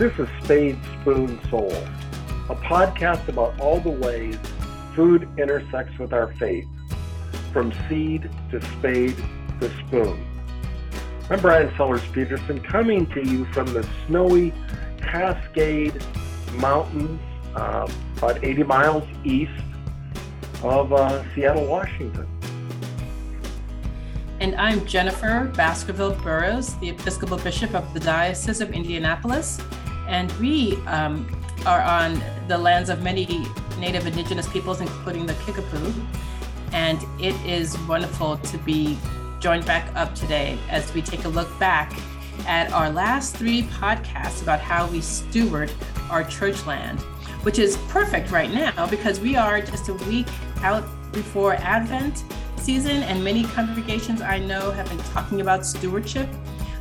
This is Spade Spoon Soul, a podcast about all the ways food intersects with our faith, from seed to spade to spoon. I'm Brian Sellers Petersen coming to you from the snowy Cascade Mountains, uh, about 80 miles east of uh, Seattle, Washington. And I'm Jennifer Baskerville Burrows, the Episcopal Bishop of the Diocese of Indianapolis. And we um, are on the lands of many Native Indigenous peoples, including the Kickapoo. And it is wonderful to be joined back up today as we take a look back at our last three podcasts about how we steward our church land, which is perfect right now because we are just a week out before Advent season, and many congregations I know have been talking about stewardship,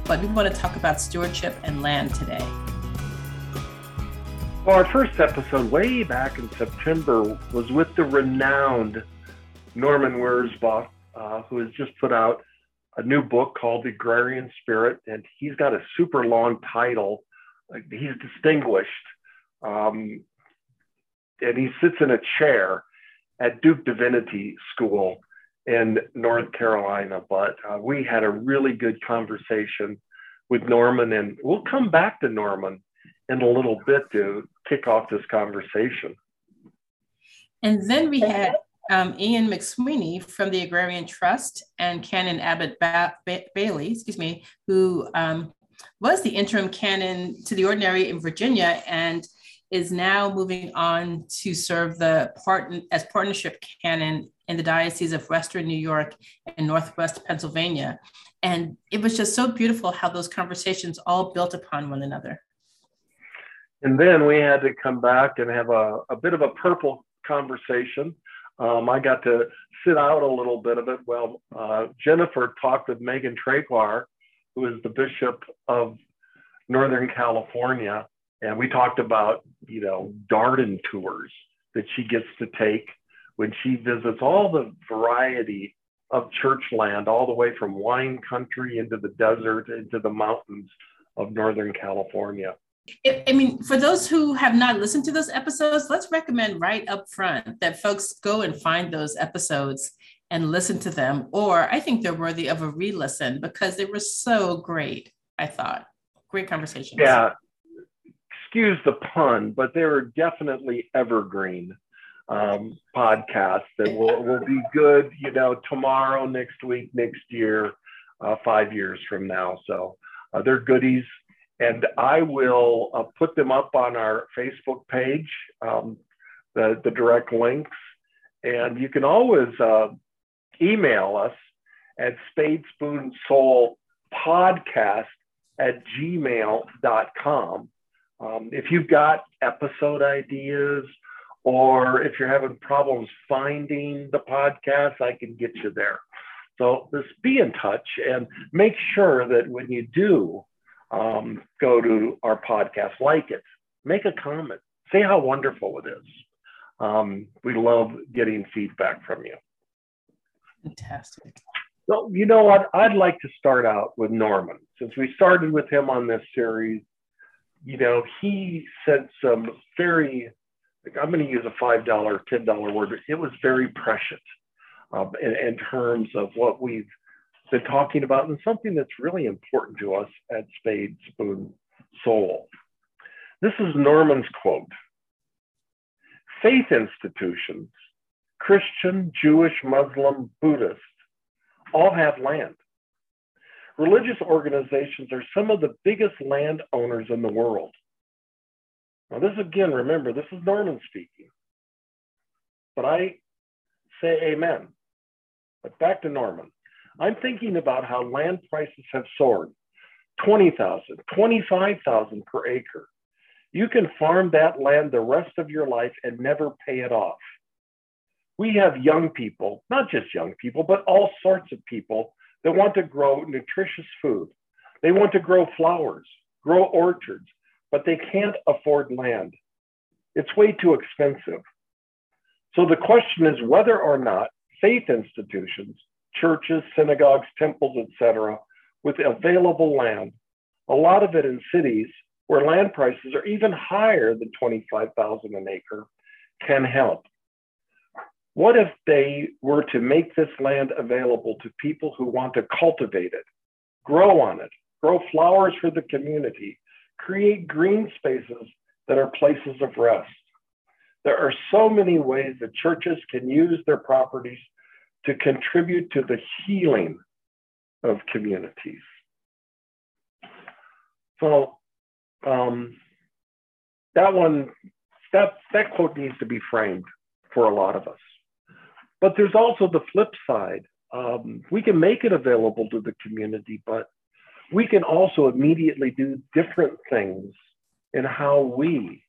but we want to talk about stewardship and land today. Well, our first episode, way back in September, was with the renowned Norman Wirzba, uh, who has just put out a new book called The Agrarian Spirit, and he's got a super long title. He's distinguished, um, and he sits in a chair at Duke Divinity School in North Carolina. But uh, we had a really good conversation with Norman, and we'll come back to Norman in a little bit to kick off this conversation. And then we had um, Ian McSweeney from the Agrarian Trust and Canon Abbott ba- ba- Bailey, excuse me, who um, was the interim canon to the ordinary in Virginia and is now moving on to serve the part as partnership canon in the Diocese of Western New York and Northwest Pennsylvania. And it was just so beautiful how those conversations all built upon one another. And then we had to come back and have a, a bit of a purple conversation. Um, I got to sit out a little bit of it. Well, uh, Jennifer talked with Megan Traquair, who is the Bishop of Northern California, and we talked about, you know, garden tours that she gets to take when she visits all the variety of church land, all the way from wine country into the desert, into the mountains of Northern California. I mean, for those who have not listened to those episodes, let's recommend right up front that folks go and find those episodes and listen to them. Or I think they're worthy of a re listen because they were so great, I thought. Great conversation. Yeah. Excuse the pun, but they were definitely evergreen um, podcast that will, will be good, you know, tomorrow, next week, next year, uh, five years from now. So uh, they're goodies. And I will uh, put them up on our Facebook page, um, the, the direct links. And you can always uh, email us at spadespoonsoul podcast at gmail.com. Um, if you've got episode ideas, or if you're having problems finding the podcast, I can get you there. So just be in touch and make sure that when you do um, go to our podcast, like it, make a comment, say how wonderful it is. Um, we love getting feedback from you. Fantastic. So, you know what? I'd like to start out with Norman. Since we started with him on this series, you know, he said some very I'm going to use a $5, $10 word, but it was very prescient um, in, in, terms of what we've been talking about and something that's really important to us at Spade Spoon Soul. This is Norman's quote Faith institutions, Christian, Jewish, Muslim, Buddhist, all have land. Religious organizations are some of the biggest landowners in the world. Now, this again, remember, this is Norman speaking. But I say amen. But back to Norman. I'm thinking about how land prices have soared 20,000, 25,000 per acre. You can farm that land the rest of your life and never pay it off. We have young people, not just young people, but all sorts of people that want to grow nutritious food. They want to grow flowers, grow orchards, but they can't afford land. It's way too expensive. So the question is whether or not faith institutions, churches, synagogues, temples, etc., with available land, a lot of it in cities, where land prices are even higher than 25,000 an acre can help. What if they were to make this land available to people who want to cultivate it, grow on it, grow flowers for the community, create green spaces that are places of rest? There are so many ways that churches can use their properties to contribute to the healing of communities. So um, that one, that, that quote needs to be framed for a lot of us. But there's also the flip side. Um, we can make it available to the community, but we can also immediately do different things in how we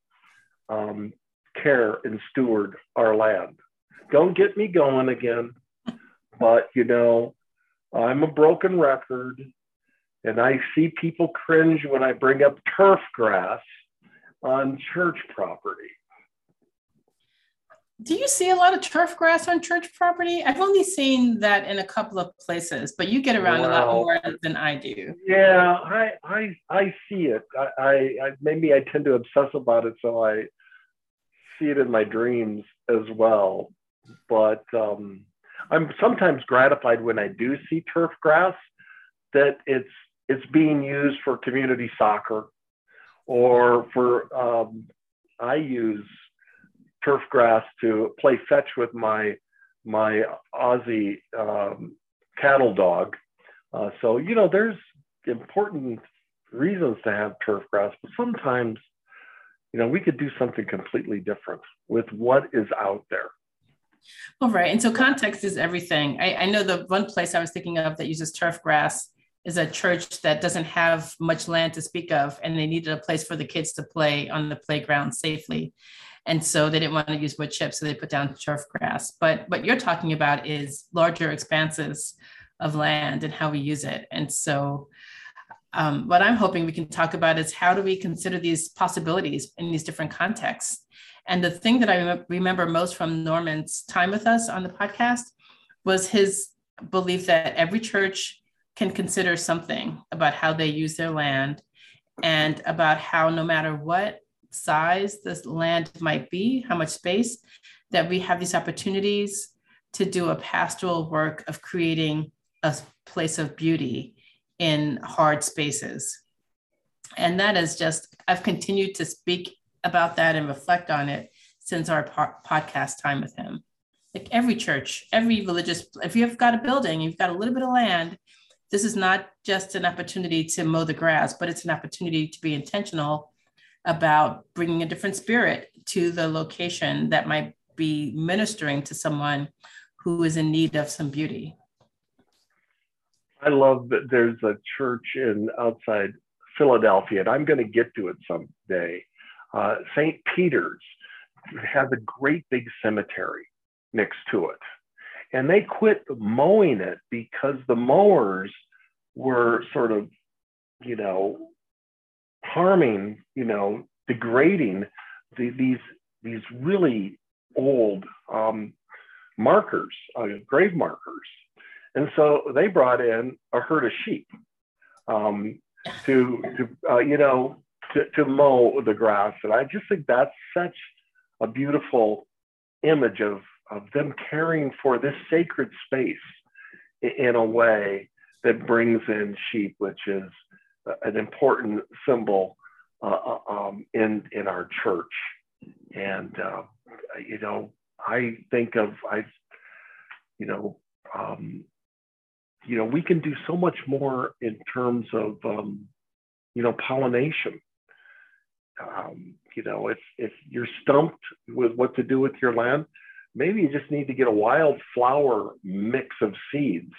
um, care and steward our land. Don't get me going again, but you know, I'm a broken record and I see people cringe when I bring up turf grass on church property. Do you see a lot of turf grass on church property? I've only seen that in a couple of places, but you get around well, a lot more than I do. Yeah, I I I see it. I, I, I maybe I tend to obsess about it, so I see it in my dreams as well. But um, I'm sometimes gratified when I do see turf grass that it's it's being used for community soccer or for um, I use turf grass to play fetch with my my Aussie um, cattle dog. Uh, so you know, there's important reasons to have turf grass, but sometimes you know we could do something completely different with what is out there. All right, and so context is everything. I, I know the one place I was thinking of that uses turf grass is a church that doesn't have much land to speak of, and they needed a place for the kids to play on the playground safely. And so they didn't want to use wood chips, so they put down turf grass. But what you're talking about is larger expanses of land and how we use it. And so um, what I'm hoping we can talk about is how do we consider these possibilities in these different contexts? And the thing that I remember most from Norman's time with us on the podcast was his belief that every church can consider something about how they use their land and about how no matter what size this land might be, how much space, that we have these opportunities to do a pastoral work of creating a place of beauty in hard spaces. And that is just, I've continued to speak about that and reflect on it since our po- podcast time with him. Like every church, every religious, if you've got a building, you've got a little bit of land, this is not just an opportunity to mow the grass, but it's an opportunity to be intentional about bringing a different spirit to the location that might be ministering to someone who is in need of some beauty. I love that there's a church in outside Philadelphia, and I'm going to get to it someday. Uh, St. Peter's has a great big cemetery next to it and they quit mowing it because the mowers were sort of, you know, harming, you know, degrading the, these these really old um, markers, uh, grave markers, and so they brought in a herd of sheep um, to to uh, you know to, to mow the grass, and I just think that's such a beautiful image of of them caring for this sacred space in a way that brings in sheep, which is an important symbol uh, uh, um, in in our church. And uh, you know, I think of I, you know, um, you know, we can do so much more in terms of um, you know pollination. Um, you know, if if you're stumped with what to do with your land, maybe you just need to get a wildflower mix of seeds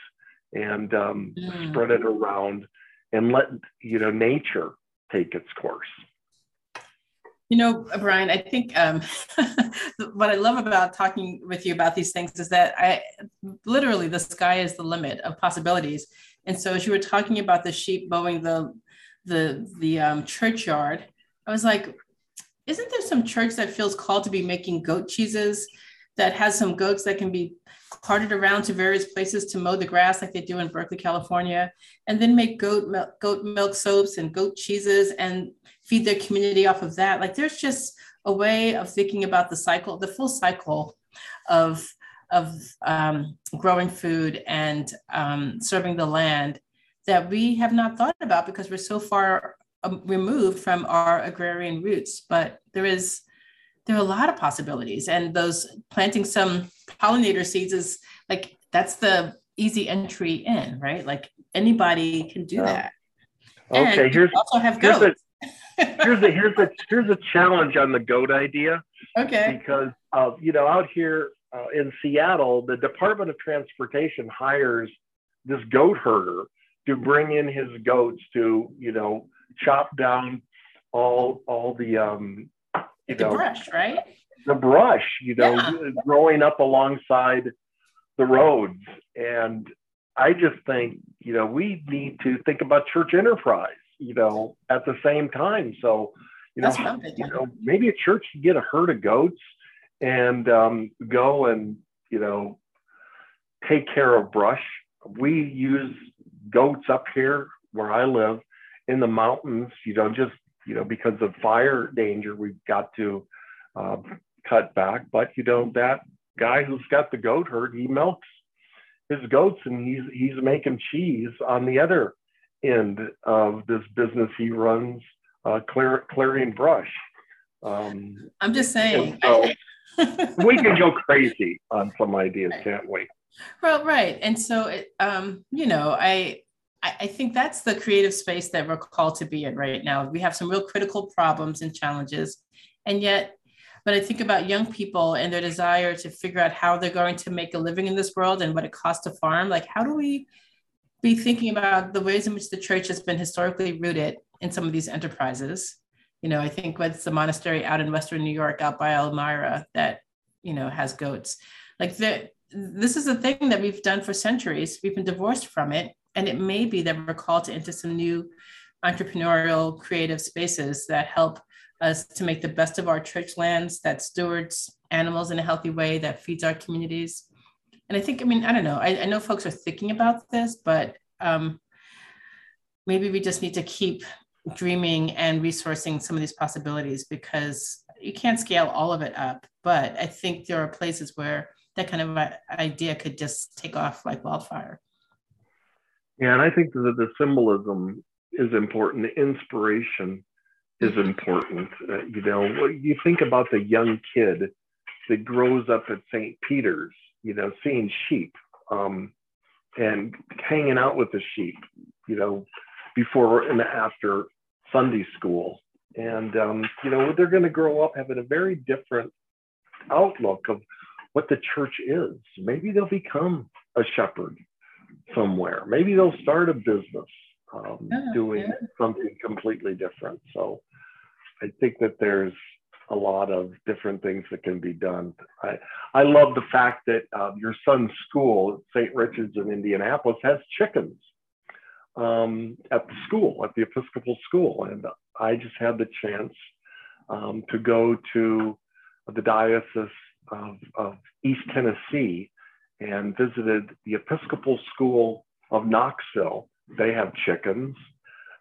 and um, mm. spread it around and let you know nature take its course you know brian i think um, what i love about talking with you about these things is that i literally the sky is the limit of possibilities and so as you were talking about the sheep mowing the the the um, churchyard i was like isn't there some church that feels called to be making goat cheeses that has some goats that can be carted around to various places to mow the grass like they do in Berkeley, California, and then make goat milk, goat milk soaps and goat cheeses and feed their community off of that. Like there's just a way of thinking about the cycle, the full cycle of of um, growing food and um, serving the land that we have not thought about because we're so far removed from our agrarian roots. But there is there are a lot of possibilities, and those planting some pollinator seeds is like that's the easy entry in, right? Like anybody can do yeah. that. Okay, and here's also have goats. Here's a, here's a here's a here's a challenge on the goat idea. Okay. Because uh, you know out here uh, in Seattle, the Department of Transportation hires this goat herder to bring in his goats to, you know, chop down all all the um you the know, brush, right? The brush, you know, yeah. growing up alongside the roads. And I just think, you know, we need to think about church enterprise, you know, at the same time. So, you know, you know, maybe a church can get a herd of goats and um, go and you know take care of brush. We use goats up here where I live in the mountains. You know, just you know because of fire danger, we've got to uh, cut back. But you know that guy who's got the goat herd, he milks his goats and he's he's making cheese on the other end of this business he runs, uh, clear, clearing brush. Um, I'm just saying. So, we can go crazy on some ideas, can't we? Well, right. And so, it, um, you know, I, I think that's the creative space that we're called to be in right now. We have some real critical problems and challenges. And yet, when I think about young people and their desire to figure out how they're going to make a living in this world and what it costs to farm, like how do we be thinking about the ways in which the church has been historically rooted in some of these enterprises you know, I think what's the monastery out in Western New York, out by Elmira, that, you know, has goats. Like the, this is a thing that we've done for centuries. We've been divorced from it. And it may be that we're called to into some new entrepreneurial creative spaces that help us to make the best of our church lands, that stewards animals in a healthy way, that feeds our communities. And I think, I mean, I don't know, I, I know folks are thinking about this, but um, maybe we just need to keep dreaming and resourcing some of these possibilities because you can't scale all of it up. But I think there are places where that kind of idea could just take off like wildfire. Yeah, and I think that the symbolism is important. The inspiration is important. Uh, you know, you think about the young kid that grows up at St. Peter's, you know, seeing sheep um, and hanging out with the sheep, you know, before and after Sunday school. And, um, you know, they're going to grow up having a very different outlook of what the church is. Maybe they'll become a shepherd somewhere. Maybe they'll start a business um, yeah, doing yeah. something completely different. So I think that there's a lot of different things that can be done. I, I love the fact that um, your son's school, St. Richard's in Indianapolis, has chickens um, at the school, at the Episcopal school. And I just had the chance um, to go to the Diocese of, of, East Tennessee and visited the Episcopal School of Knoxville. They have chickens.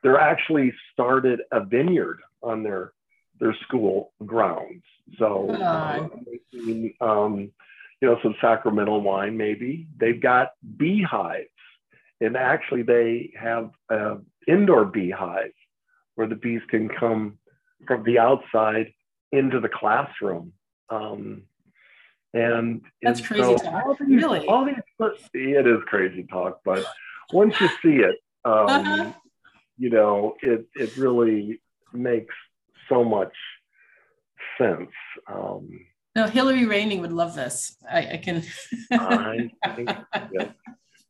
They're actually started a vineyard on their their school grounds. So, uh, um, you know, some sacramental wine maybe. They've got beehives and actually they have an indoor beehive where the bees can come from the outside into the classroom. Um, and that's crazy so talk. These, really? All these, it is crazy talk, but once you see it, um, uh-huh. you know, it it really makes so much sense. Um, no, Hillary Raining would love this. I, I can. I think, yeah.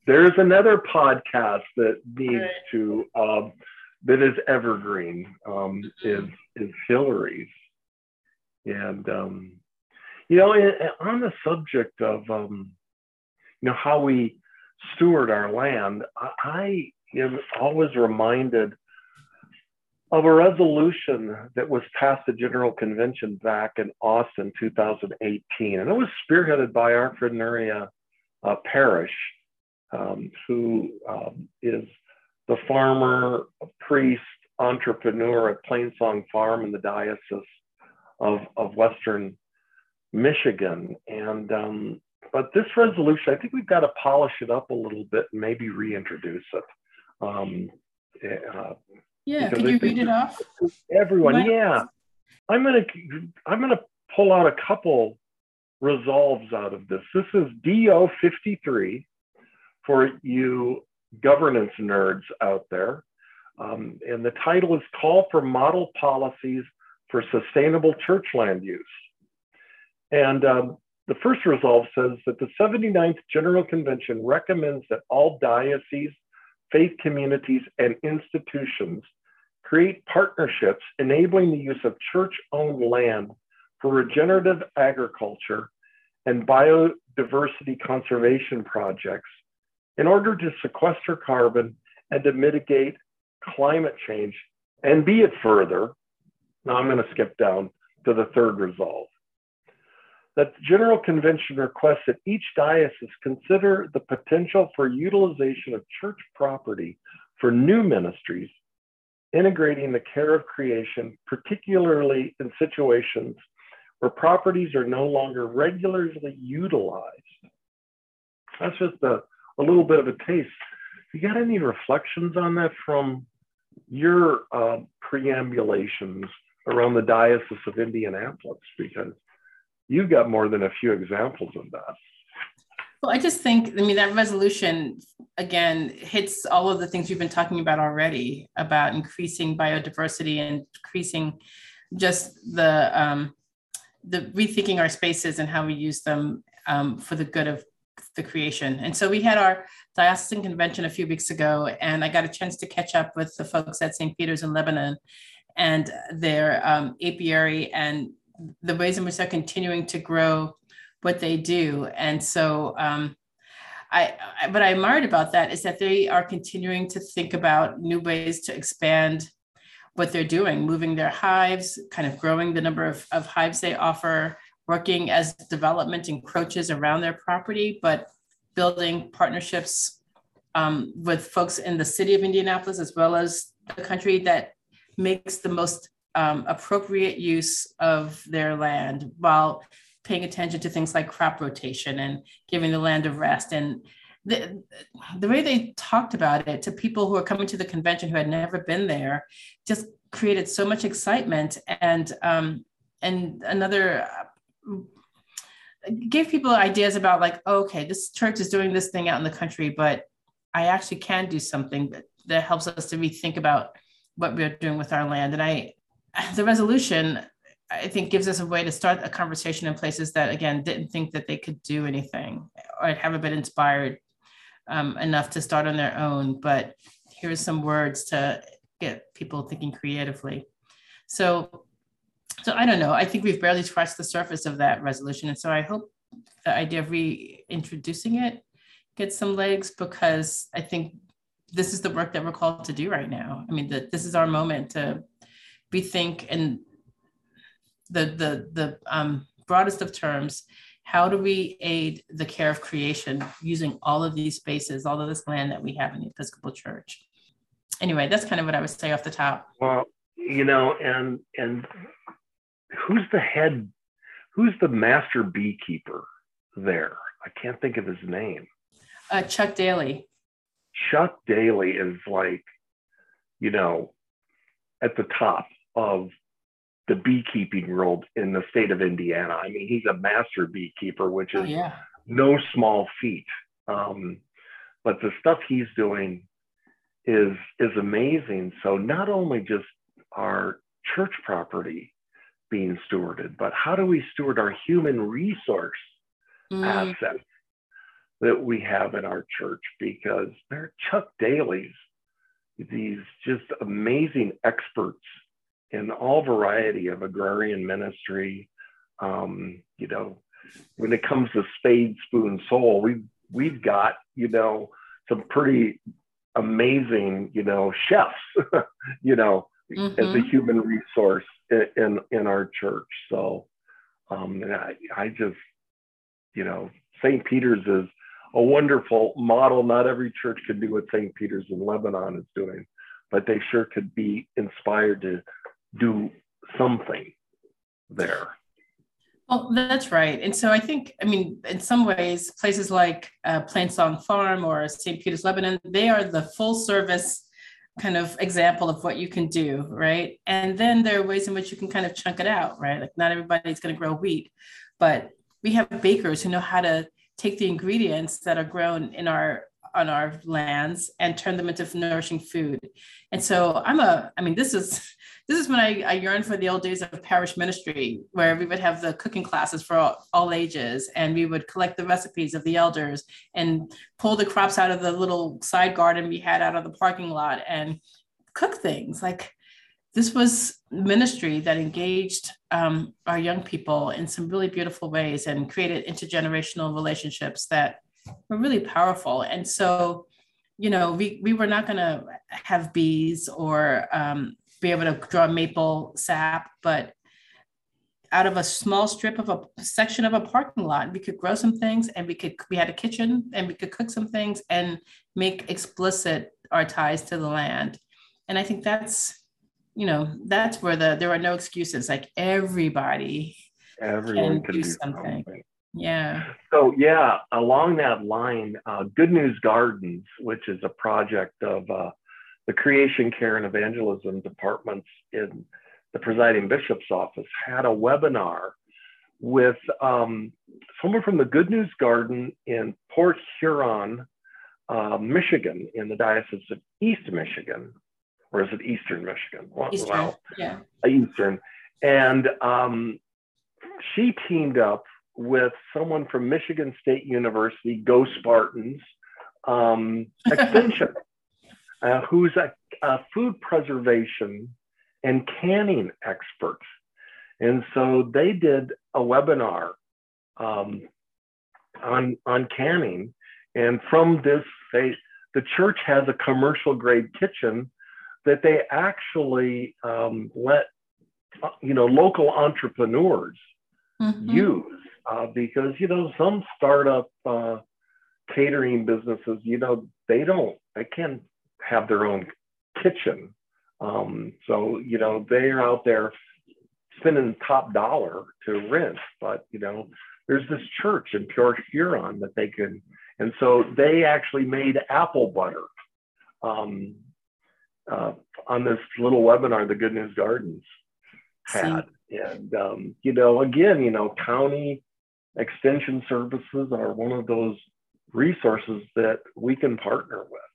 There's another podcast that needs right. to um, that is evergreen um, is is Hillary's, and um, you know, on the subject of um, you know how we steward our land, I am always reminded of a resolution that was passed the General Convention back in Austin 2018, and it was spearheaded by our friend Nurya uh, Parish um, who um, is the farmer, priest, entrepreneur at Plainsong Farm in the Diocese of, of Western Michigan. And um, but this resolution, I think we've got to polish it up a little bit and maybe reintroduce it. Um, uh, yeah, can you read it off? Everyone, what? yeah. I'm gonna I'm gonna pull out a couple resolves out of this. This is DO 53 for you governance nerds out there. Um, and the title is Call for Model Policies for Sustainable Church Land Use. And um, the first resolve says that the 79th General Convention recommends that all dioceses, faith communities, and institutions create partnerships enabling the use of church owned land for regenerative agriculture and biodiversity conservation projects in order to sequester carbon and to mitigate climate change. And be it further, now I'm going to skip down to the third resolve that the General Convention requests that each diocese consider the potential for utilization of church property for new ministries, integrating the care of creation, particularly in situations where properties are no longer regularly utilized. That's just a, a little bit of a taste. You got any reflections on that from your uh, preambulations around the Diocese of Indianapolis? Because you've got more than a few examples of that. Well, I just think, I mean, that resolution again hits all of the things we've been talking about already about increasing biodiversity and increasing just the um, the rethinking our spaces and how we use them um, for the good of the creation. And so we had our diocesan convention a few weeks ago, and I got a chance to catch up with the folks at St. Peter's in Lebanon and their um, apiary and the ways in which they're continuing to grow what they do. And so, um, I, I, what I admired about that is that they are continuing to think about new ways to expand what they're doing, moving their hives, kind of growing the number of, of hives they offer, working as development encroaches around their property, but building partnerships um, with folks in the city of Indianapolis as well as the country that makes the most um, appropriate use of their land while paying attention to things like crop rotation and giving the land a rest. And the, the way they talked about it to people who are coming to the convention who had never been there just created so much excitement and um, and another uh, gave people ideas about like okay this church is doing this thing out in the country but i actually can do something that, that helps us to rethink about what we're doing with our land and i the resolution I think gives us a way to start a conversation in places that again didn't think that they could do anything or haven't been inspired um, enough to start on their own. But here's some words to get people thinking creatively. So, so I don't know. I think we've barely scratched the surface of that resolution, and so I hope the idea of reintroducing it gets some legs because I think this is the work that we're called to do right now. I mean, that this is our moment to rethink in the the the um, broadest of terms how do we aid the care of creation using all of these spaces all of this land that we have in the episcopal church? Anyway that's kind of what i would say off the top. Well you know and and who's the head who's the master beekeeper there? I can't think of his name. Uh, chuck daly. Chuck daly is like you know at the top of the beekeeping world in the state of Indiana. I mean, he's a master beekeeper, which oh, is oh, yeah. no small feat. Um, but the stuff he's doing is is amazing. So not only just our church property being stewarded, but how do we steward our human resource mm. assets that we have in our church? Because they're Chuck Daly's, these just amazing experts in all variety of agrarian ministry. Um, you know, when it comes to spade, spoon, soul, we've we've got you know some pretty amazing you know chefs, you know, mm-hmm. as a mm-hmm. human resource in in, in our church. So um, I, I just you know St. Peter's is a wonderful model. Not every church can do what St. Peter's in Lebanon is doing, but they sure could be inspired to do something there. Well, that's right. And so I think, I mean, in some ways, places like uh, Plainsong Farm or St. Peter's, Lebanon, they are the full service kind of example of what you can do, right? And then there are ways in which you can kind of chunk it out, right? Like not everybody's going to grow wheat, but we have bakers who know how to take the ingredients that are grown in our on our lands and turn them into nourishing food. And so I'm a, I mean, this is this is when I, I yearn for the old days of parish ministry, where we would have the cooking classes for all, all ages, and we would collect the recipes of the elders and pull the crops out of the little side garden we had out of the parking lot and cook things. Like this was ministry that engaged um, our young people in some really beautiful ways and created intergenerational relationships that were really powerful. And so, you know, we, we were not going to have bees or um, be able to draw maple sap, but out of a small strip of a section of a parking lot, we could grow some things and we could, we had a kitchen and we could cook some things and make explicit our ties to the land. And I think that's, you know, that's where the, there are no excuses. Like everybody Everyone can, can do, do something. something. Yeah. So yeah, along that line, uh, Good News Gardens, which is a project of uh, the Creation Care and Evangelism departments in the presiding bishop's office, had a webinar with um, someone from the Good News Garden in Port Huron, uh, Michigan, in the Diocese of East Michigan, or is it Eastern Michigan? Well, Eastern, well, yeah. Eastern. And um, she teamed up with someone from Michigan State University, Go Spartans, um, Extension, uh, who's a, a, food preservation and canning expert. And so they did a webinar um, on, on canning. And from this, they, the church has a commercial grade kitchen that they actually um, let uh, you know local entrepreneurs mm-hmm. use uh, because you know some startup uh, catering businesses, you know, they don't, they can't have their own kitchen. Um, so you know they're out there spending top dollar to rent, but you know there's this church in Port Huron that they can, and so they actually made apple butter um, uh, on this little webinar the Good News Gardens had. And um, you know, again, you know, county extension services are one of those resources that we can partner with.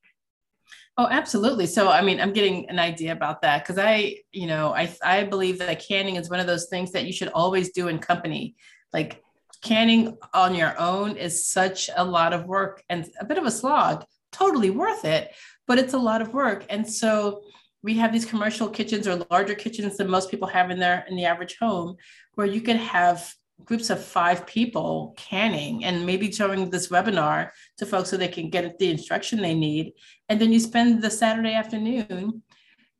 Oh, absolutely. So, I mean, I'm getting an idea about that because I, you know, I I believe that canning is one of those things that you should always do in company. Like canning on your own is such a lot of work and a bit of a slog. Totally worth it, but it's a lot of work. And so we have these commercial kitchens or larger kitchens than most people have in their in the average home, where you could have groups of five people canning and maybe showing this webinar to folks so they can get the instruction they need. And then you spend the Saturday afternoon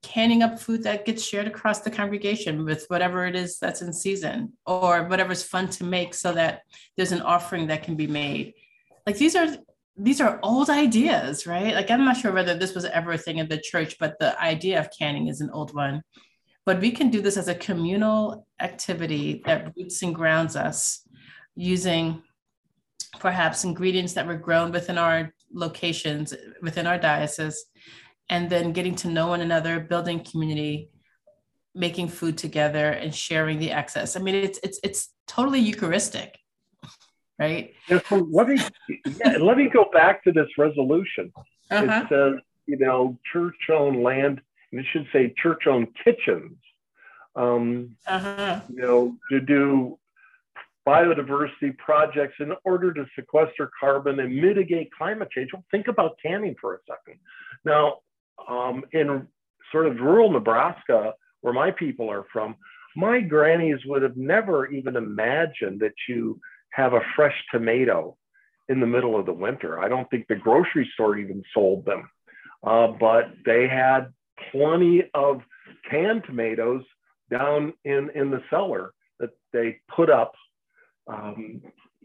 canning up food that gets shared across the congregation with whatever it is that's in season or whatever's fun to make so that there's an offering that can be made. Like these are these are old ideas, right? Like I'm not sure whether this was ever a thing in the church, but the idea of canning is an old one but we can do this as a communal activity that roots and grounds us using perhaps ingredients that were grown within our locations, within our diocese, and then getting to know one another, building community, making food together, and sharing the excess. I mean, it's it's it's totally Eucharistic, right? Yeah, so let me yeah, let me go back to this resolution. Uh-huh. It says, you know, church-owned land it should say church-owned kitchens. Um, uh-huh. You know, to do biodiversity projects in order to sequester carbon and mitigate climate change. Well, think about canning for a second. Now, um, in sort of rural Nebraska, where my people are from, my grannies would have never even imagined that you have a fresh tomato in the middle of the winter. I don't think the grocery store even sold them, uh, but they had plenty of canned tomatoes down in, in the cellar that they put up. Um,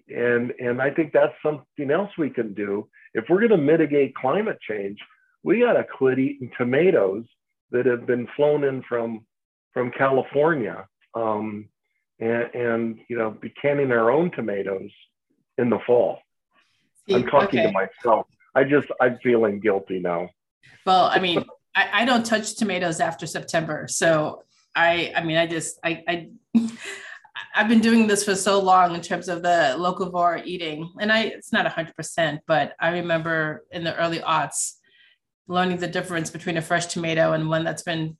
and, and I think that's something else we can do. If we're going to mitigate climate change, we got to quit eating tomatoes that have been flown in from from California, um, and, and you know, be canning our own tomatoes in the fall. See, I'm talking okay. to myself. I just I'm feeling guilty now. Well, I mean, I, I don't touch tomatoes after September, so I I mean I just I I I've been doing this for so long in terms of the locavore eating, and I it's not hundred percent, but I remember in the early aughts learning the difference between a fresh tomato and one that's been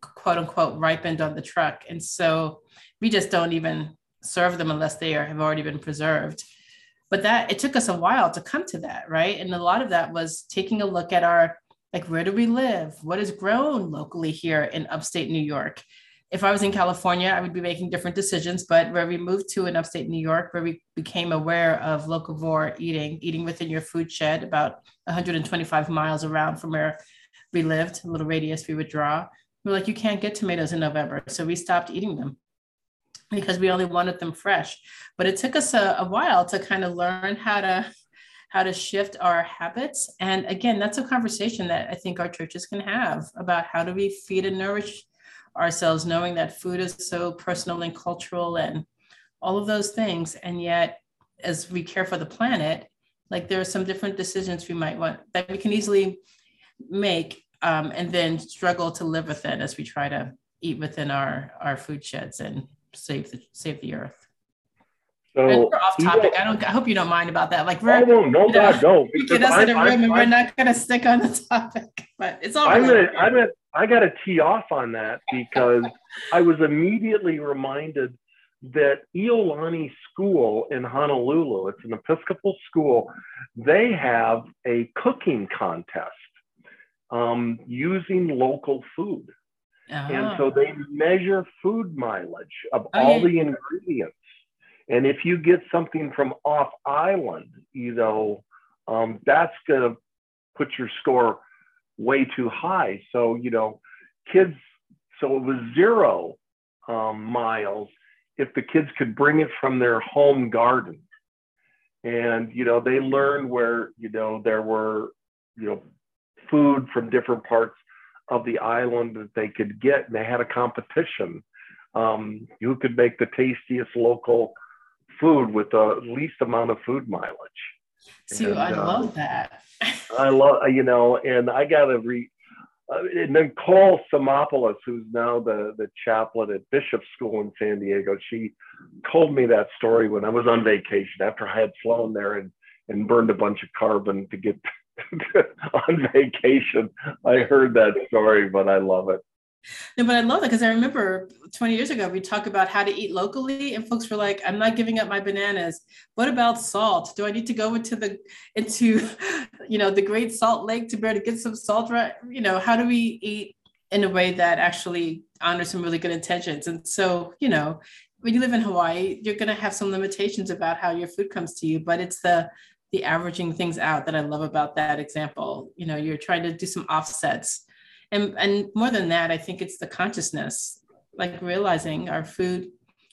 quote unquote ripened on the truck, and so we just don't even serve them unless they are, have already been preserved. But that it took us a while to come to that, right? And a lot of that was taking a look at our like where do we live? What is grown locally here in upstate New York? if I was in California, I would be making different decisions. But where we moved to in upstate New York, where we became aware of locavore eating, eating within your food shed about 125 miles around from where we lived, a little radius we would draw. We are like, you can't get tomatoes in November. So we stopped eating them because we only wanted them fresh. But it took us a, a while to kind of learn how to how to shift our habits. And again, that's a conversation that I think our churches can have about how do we feed and nourish ourselves knowing that food is so personal and cultural and all of those things and yet as we care for the planet like there are some different decisions we might want that we can easily make um, and then struggle to live within as we try to eat within our our food sheds and save the save the earth so off topic. I don't. I hope you don't mind about that. Like we're oh, no, no, God, no. Get us in a room and we're not going to stick on the topic, but it's all. I'm gonna, I'm gonna, I got to tee off on that because I was immediately reminded that Iolani School in Honolulu, it's an Episcopal school, they have a cooking contest um, using local food. Uh-huh. And so they measure food mileage of oh, all yeah. the ingredients. And if you get something from off island, you know, um, that's going to put your score way too high. So, you know, kids, so it was zero um, miles if the kids could bring it from their home garden. And, you know, they learned where, you know, there were, you know, food from different parts of the island that they could get. And they had a competition um, who could make the tastiest local food with the least amount of food mileage. See, and, I uh, love that. I love, you know, and I got to re. Uh, and then Nicole Samopoulos, who's now the, the chaplain at Bishop School in San Diego, she told me that story when I was on vacation after I had flown there and, and burned a bunch of carbon to get on vacation. I heard that story, but I love it. No, but I love that because I remember 20 years ago we talked about how to eat locally, and folks were like, "I'm not giving up my bananas. What about salt? Do I need to go into the into, you know, the Great Salt Lake to be able to get some salt? Right? You know, how do we eat in a way that actually honors some really good intentions? And so, you know, when you live in Hawaii, you're going to have some limitations about how your food comes to you, but it's the the averaging things out that I love about that example. You know, you're trying to do some offsets and and more than that i think it's the consciousness like realizing our food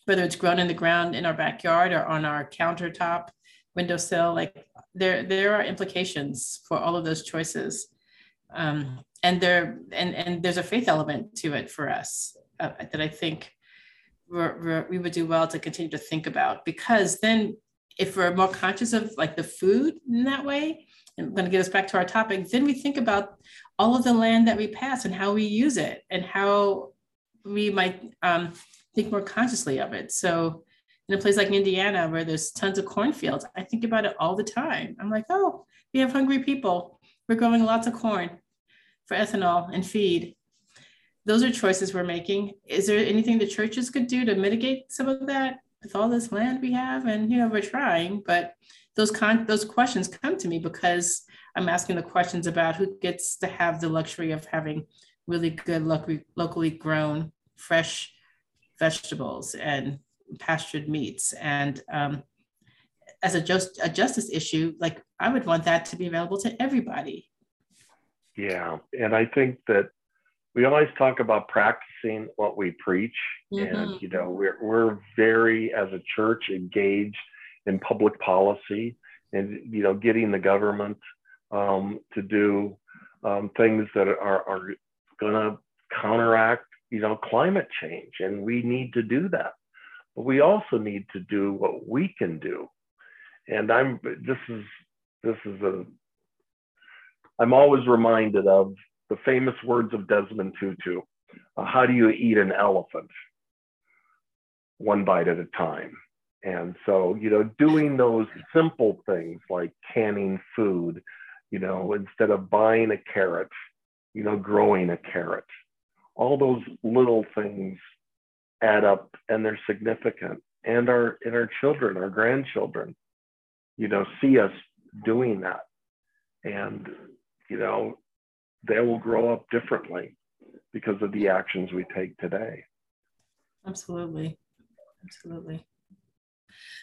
whether it's grown in the ground in our backyard or on our countertop windowsill like there there are implications for all of those choices. Um, and there and and there's a faith element to it for us uh, that i think we're, we're, we would do well to continue to think about. Because then if we're more conscious of like the food in that way and going to get us back to our topic then we think about all of the land that we pass and how we use it and how we might um, think more consciously of it. So in a place like Indiana where there's tons of cornfields, I think about it all the time. I'm like, oh, we have hungry people. We're growing lots of corn for ethanol and feed. Those are choices we're making. Is there anything the churches could do to mitigate some of that with all this land we have? And you know, we're trying, but those con- those questions come to me because I'm asking the questions about who gets to have the luxury of having really good locally, locally grown fresh vegetables and pastured meats. And um, as a, just, a justice issue, like I would want that to be available to everybody. Yeah. And I think that we always talk about practicing what we preach. Mm-hmm. And, you know, we're, we're very, as a church, engaged in public policy and, you know, getting the government um, to do um, things that are, are going to counteract, you know, climate change, and we need to do that. But we also need to do what we can do. And I'm this is this is a I'm always reminded of the famous words of Desmond Tutu. Uh, how do you eat an elephant? One bite at a time. And so, you know, doing those simple things like canning food, you know, instead of buying a carrot, you know, growing a carrot, all those little things add up and they're significant. And our and our children, our grandchildren, you know, see us doing that. And, you know, they will grow up differently because of the actions we take today. Absolutely. Absolutely.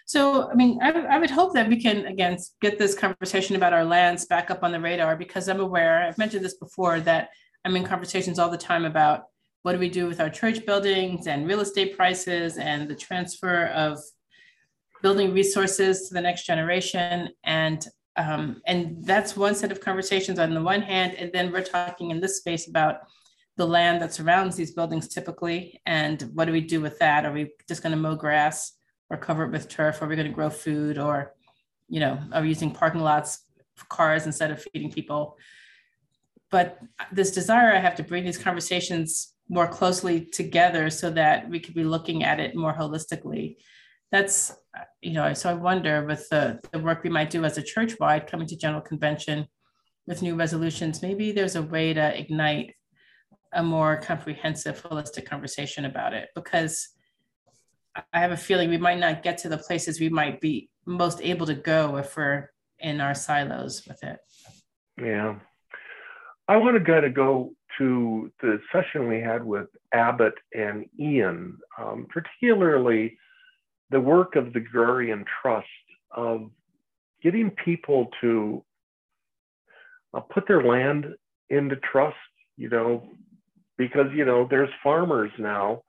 So, I mean, I, I, would hope that we can, again, get this conversation about our lands back up on the radar because I'm aware, I've mentioned this before, that I'm in conversations all the time about what do we do with our church buildings and real estate prices and the transfer of building resources to the next generation. And um, and that's one set of conversations on the one hand. And then we're talking in this space about the land that surrounds these buildings typically and what do we do with that? Are we just going to mow grass? Or cover it with turf? Are we going to grow food or, you know, are we using parking lots for cars instead of feeding people? But this desire I have to bring these conversations more closely together so that we could be looking at it more holistically. That's, you know, so I wonder with the, the work we might do as a church wide coming to General Convention with new resolutions, maybe there's a way to ignite a more comprehensive, holistic conversation about it because I have a feeling we might not get to the places we might be most able to go if we're in our silos with it. Yeah. I want to kind of go to the session we had with Abbott and Ian, um, particularly the work of the Agrarian Trust of getting people to uh, put their land into trust, you know, because, you know, there's farmers now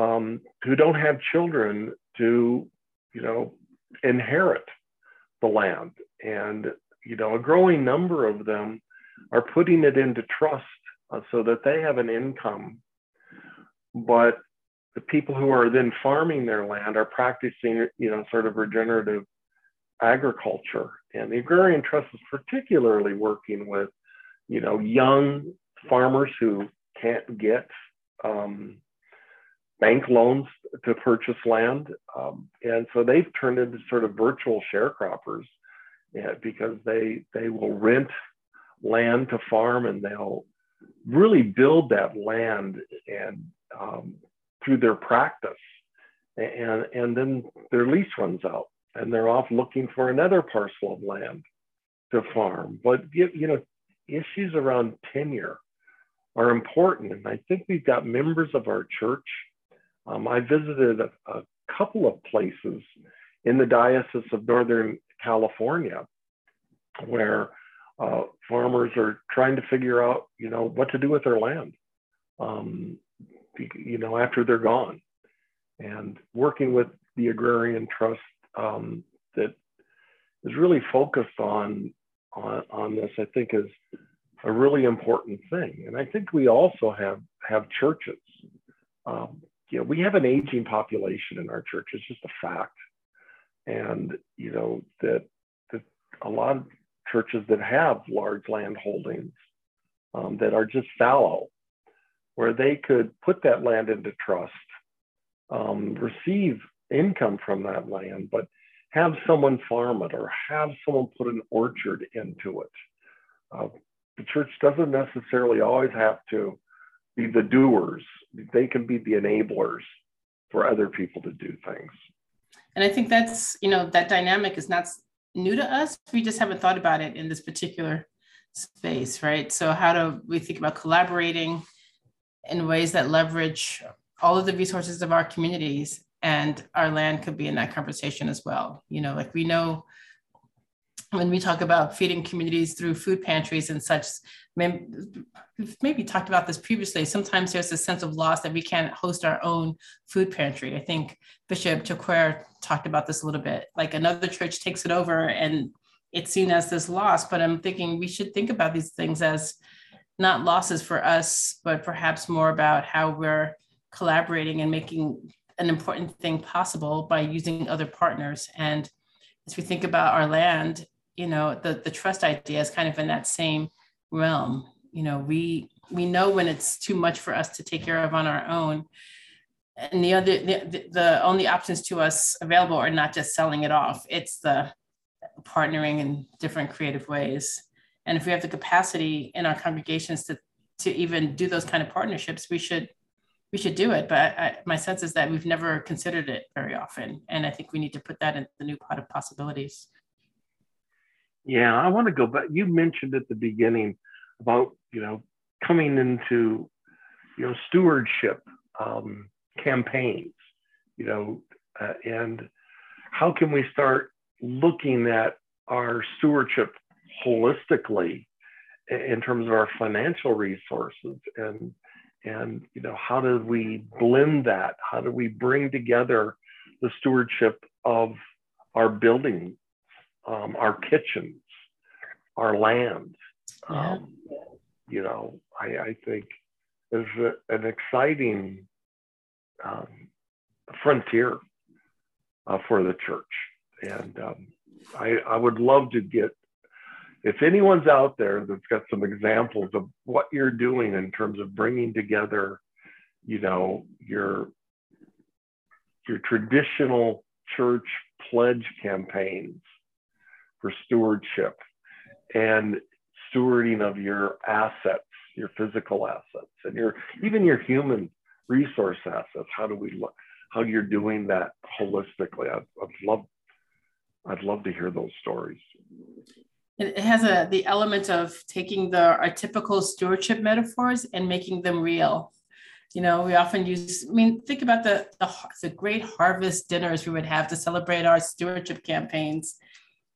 um, who don't have children to, you know, inherit the land. And, you know, a growing number of them are putting it into trust uh, so that they have an income. But the people who are then farming their land are practicing, you know, sort of regenerative agriculture. And the Agrarian Trust is particularly working with, you know, young farmers who can't get um, bank loans to purchase land. Um, and so they've turned into sort of virtual sharecroppers yeah, because they they will rent land to farm and they'll really build that land and um, through their practice. And, and then their lease runs out and they're off looking for another parcel of land to farm. But, you know, issues around tenure are important. And I think we've got members of our church um, I visited a, a, couple of places in the Diocese of Northern California where uh, farmers are trying to figure out, you know, what to do with their land, um, you know, after they're gone. And working with the Agrarian Trust um, that is really focused on, on, on this, I think is a really important thing. And I think we also have, have churches um, you know, we have an aging population in our church. It's just a fact. And, you know, that, that a lot of churches that have large land holdings um, that are just fallow, where they could put that land into trust, um, receive income from that land, but have someone farm it or have someone put an orchard into it. Uh, the church doesn't necessarily always have to be the doers. They can be the enablers for other people to do things. And I think that's, you know, that dynamic is not new to us. We just haven't thought about it in this particular space, right? So, how do we think about collaborating in ways that leverage all of the resources of our communities and our land could be in that conversation as well? You know, like we know when we talk about feeding communities through food pantries and such, we've maybe talked about this previously. Sometimes there's a sense of loss that we can't host our own food pantry. I think Bishop Chakwera talked about this a little bit. Like another church takes it over and it's seen as this loss, but I'm thinking we should think about these things as not losses for us, but perhaps more about how we're collaborating and making an important thing possible by using other partners. And as we think about our land, you know, the, the trust idea is kind of in that same realm. You know, we we know when it's too much for us to take care of on our own. And the other the, the only options to us available are not just selling it off, it's the partnering in different creative ways. And if we have the capacity in our congregations to to even do those kind of partnerships, we should we should do it. But I, my sense is that we've never considered it very often, and I think we need to put that in the new pot of possibilities. Yeah, I want to go back. You mentioned at the beginning about you know coming into you know stewardship um, campaigns, you know, uh, and how can we start looking at our stewardship holistically in terms of our financial resources and and you know how do we blend that how do we bring together the stewardship of our buildings um, our kitchens our land yeah. um, you know i, I think is an exciting um, frontier uh, for the church and um, I, I would love to get if anyone's out there that's got some examples of what you're doing in terms of bringing together, you know, your your traditional church pledge campaigns for stewardship and stewarding of your assets, your physical assets, and your even your human resource assets. How do we look? How you're doing that holistically? I'd, I'd love, I'd love to hear those stories it has a the element of taking the our typical stewardship metaphors and making them real you know we often use i mean think about the, the the, great harvest dinners we would have to celebrate our stewardship campaigns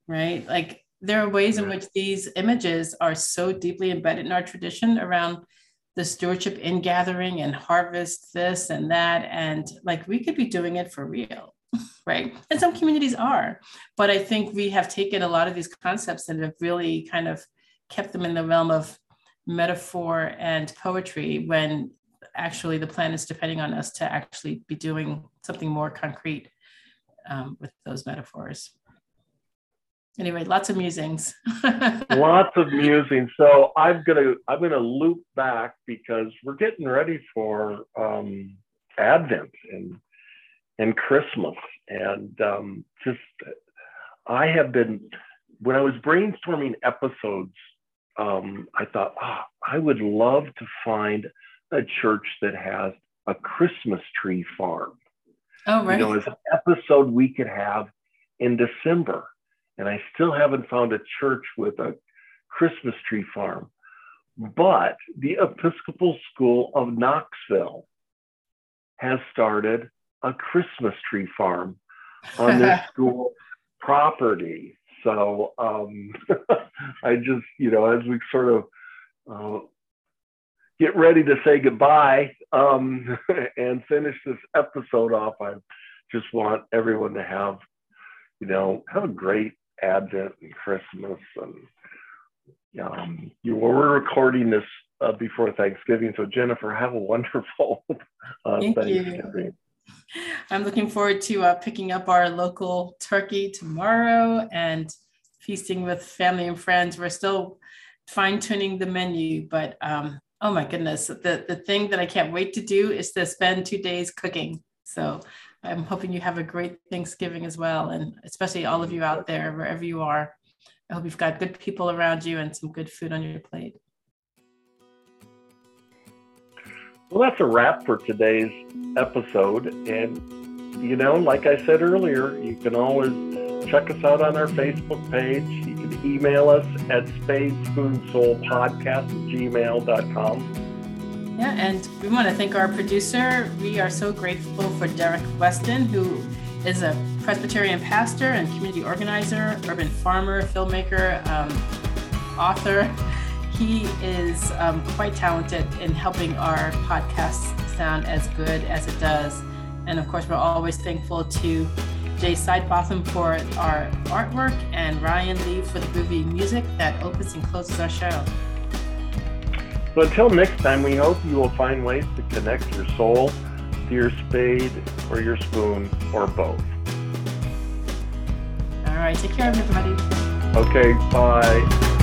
right like there are ways in which these images are so deeply embedded in our tradition around the stewardship in gathering and harvest this and that and like we could be doing it for real right? And some communities are, but I think we have taken a lot of these concepts and have really kind of kept them in the realm of metaphor and poetry when actually the plan is depending on us to actually be doing something more concrete um, with those metaphors. Anyway, lots of musings. lots of musings. So I'm gonna I'm gonna loop back because we're getting ready for um, Advent and and Christmas. And um, just, I have been, when I was brainstorming episodes, um, I thought, ah, I would love to find a church that has a Christmas tree farm. Oh, right. You know, as an episode we could have in December. And I still haven't found a church with a Christmas tree farm. But the Episcopal School of Knoxville has started a Christmas tree farm on their school property. So um, I just, you know, as we sort of uh, get ready to say goodbye um, and finish this episode off, I just want everyone to have, you know, have a great Advent and Christmas. And um, you we're recording this uh, before Thanksgiving, so Jennifer, have a wonderful uh, Thank Thanksgiving. You. I'm looking forward to uh, picking up our local turkey tomorrow and feasting with family and friends. We're still fine tuning the menu, but um, oh my goodness, the, the thing that I can't wait to do is to spend two days cooking. So I'm hoping you have a great Thanksgiving as well, and especially all of you out there, wherever you are. I hope you've got good people around you and some good food on your plate. Well, that's a wrap for today's episode. And, you know, like I said earlier, you can always check us out on our Facebook page. You can email us at spadespoonsoulpodcast at gmail.com. Yeah, and we want to thank our producer. We are so grateful for Derrick Weston, who is a Presbyterian pastor and community organizer, urban farmer, filmmaker, um, author he is um, quite talented in helping our podcast sound as good as it does. And of course, we're always thankful to Jay Sidebotham for our artwork and Ryan Lee for the groovy music that opens and closes our show. So until next time, we hope you will find ways to connect your soul to your spade or your spoon or both. All right. Take care of everybody. Okay. Bye.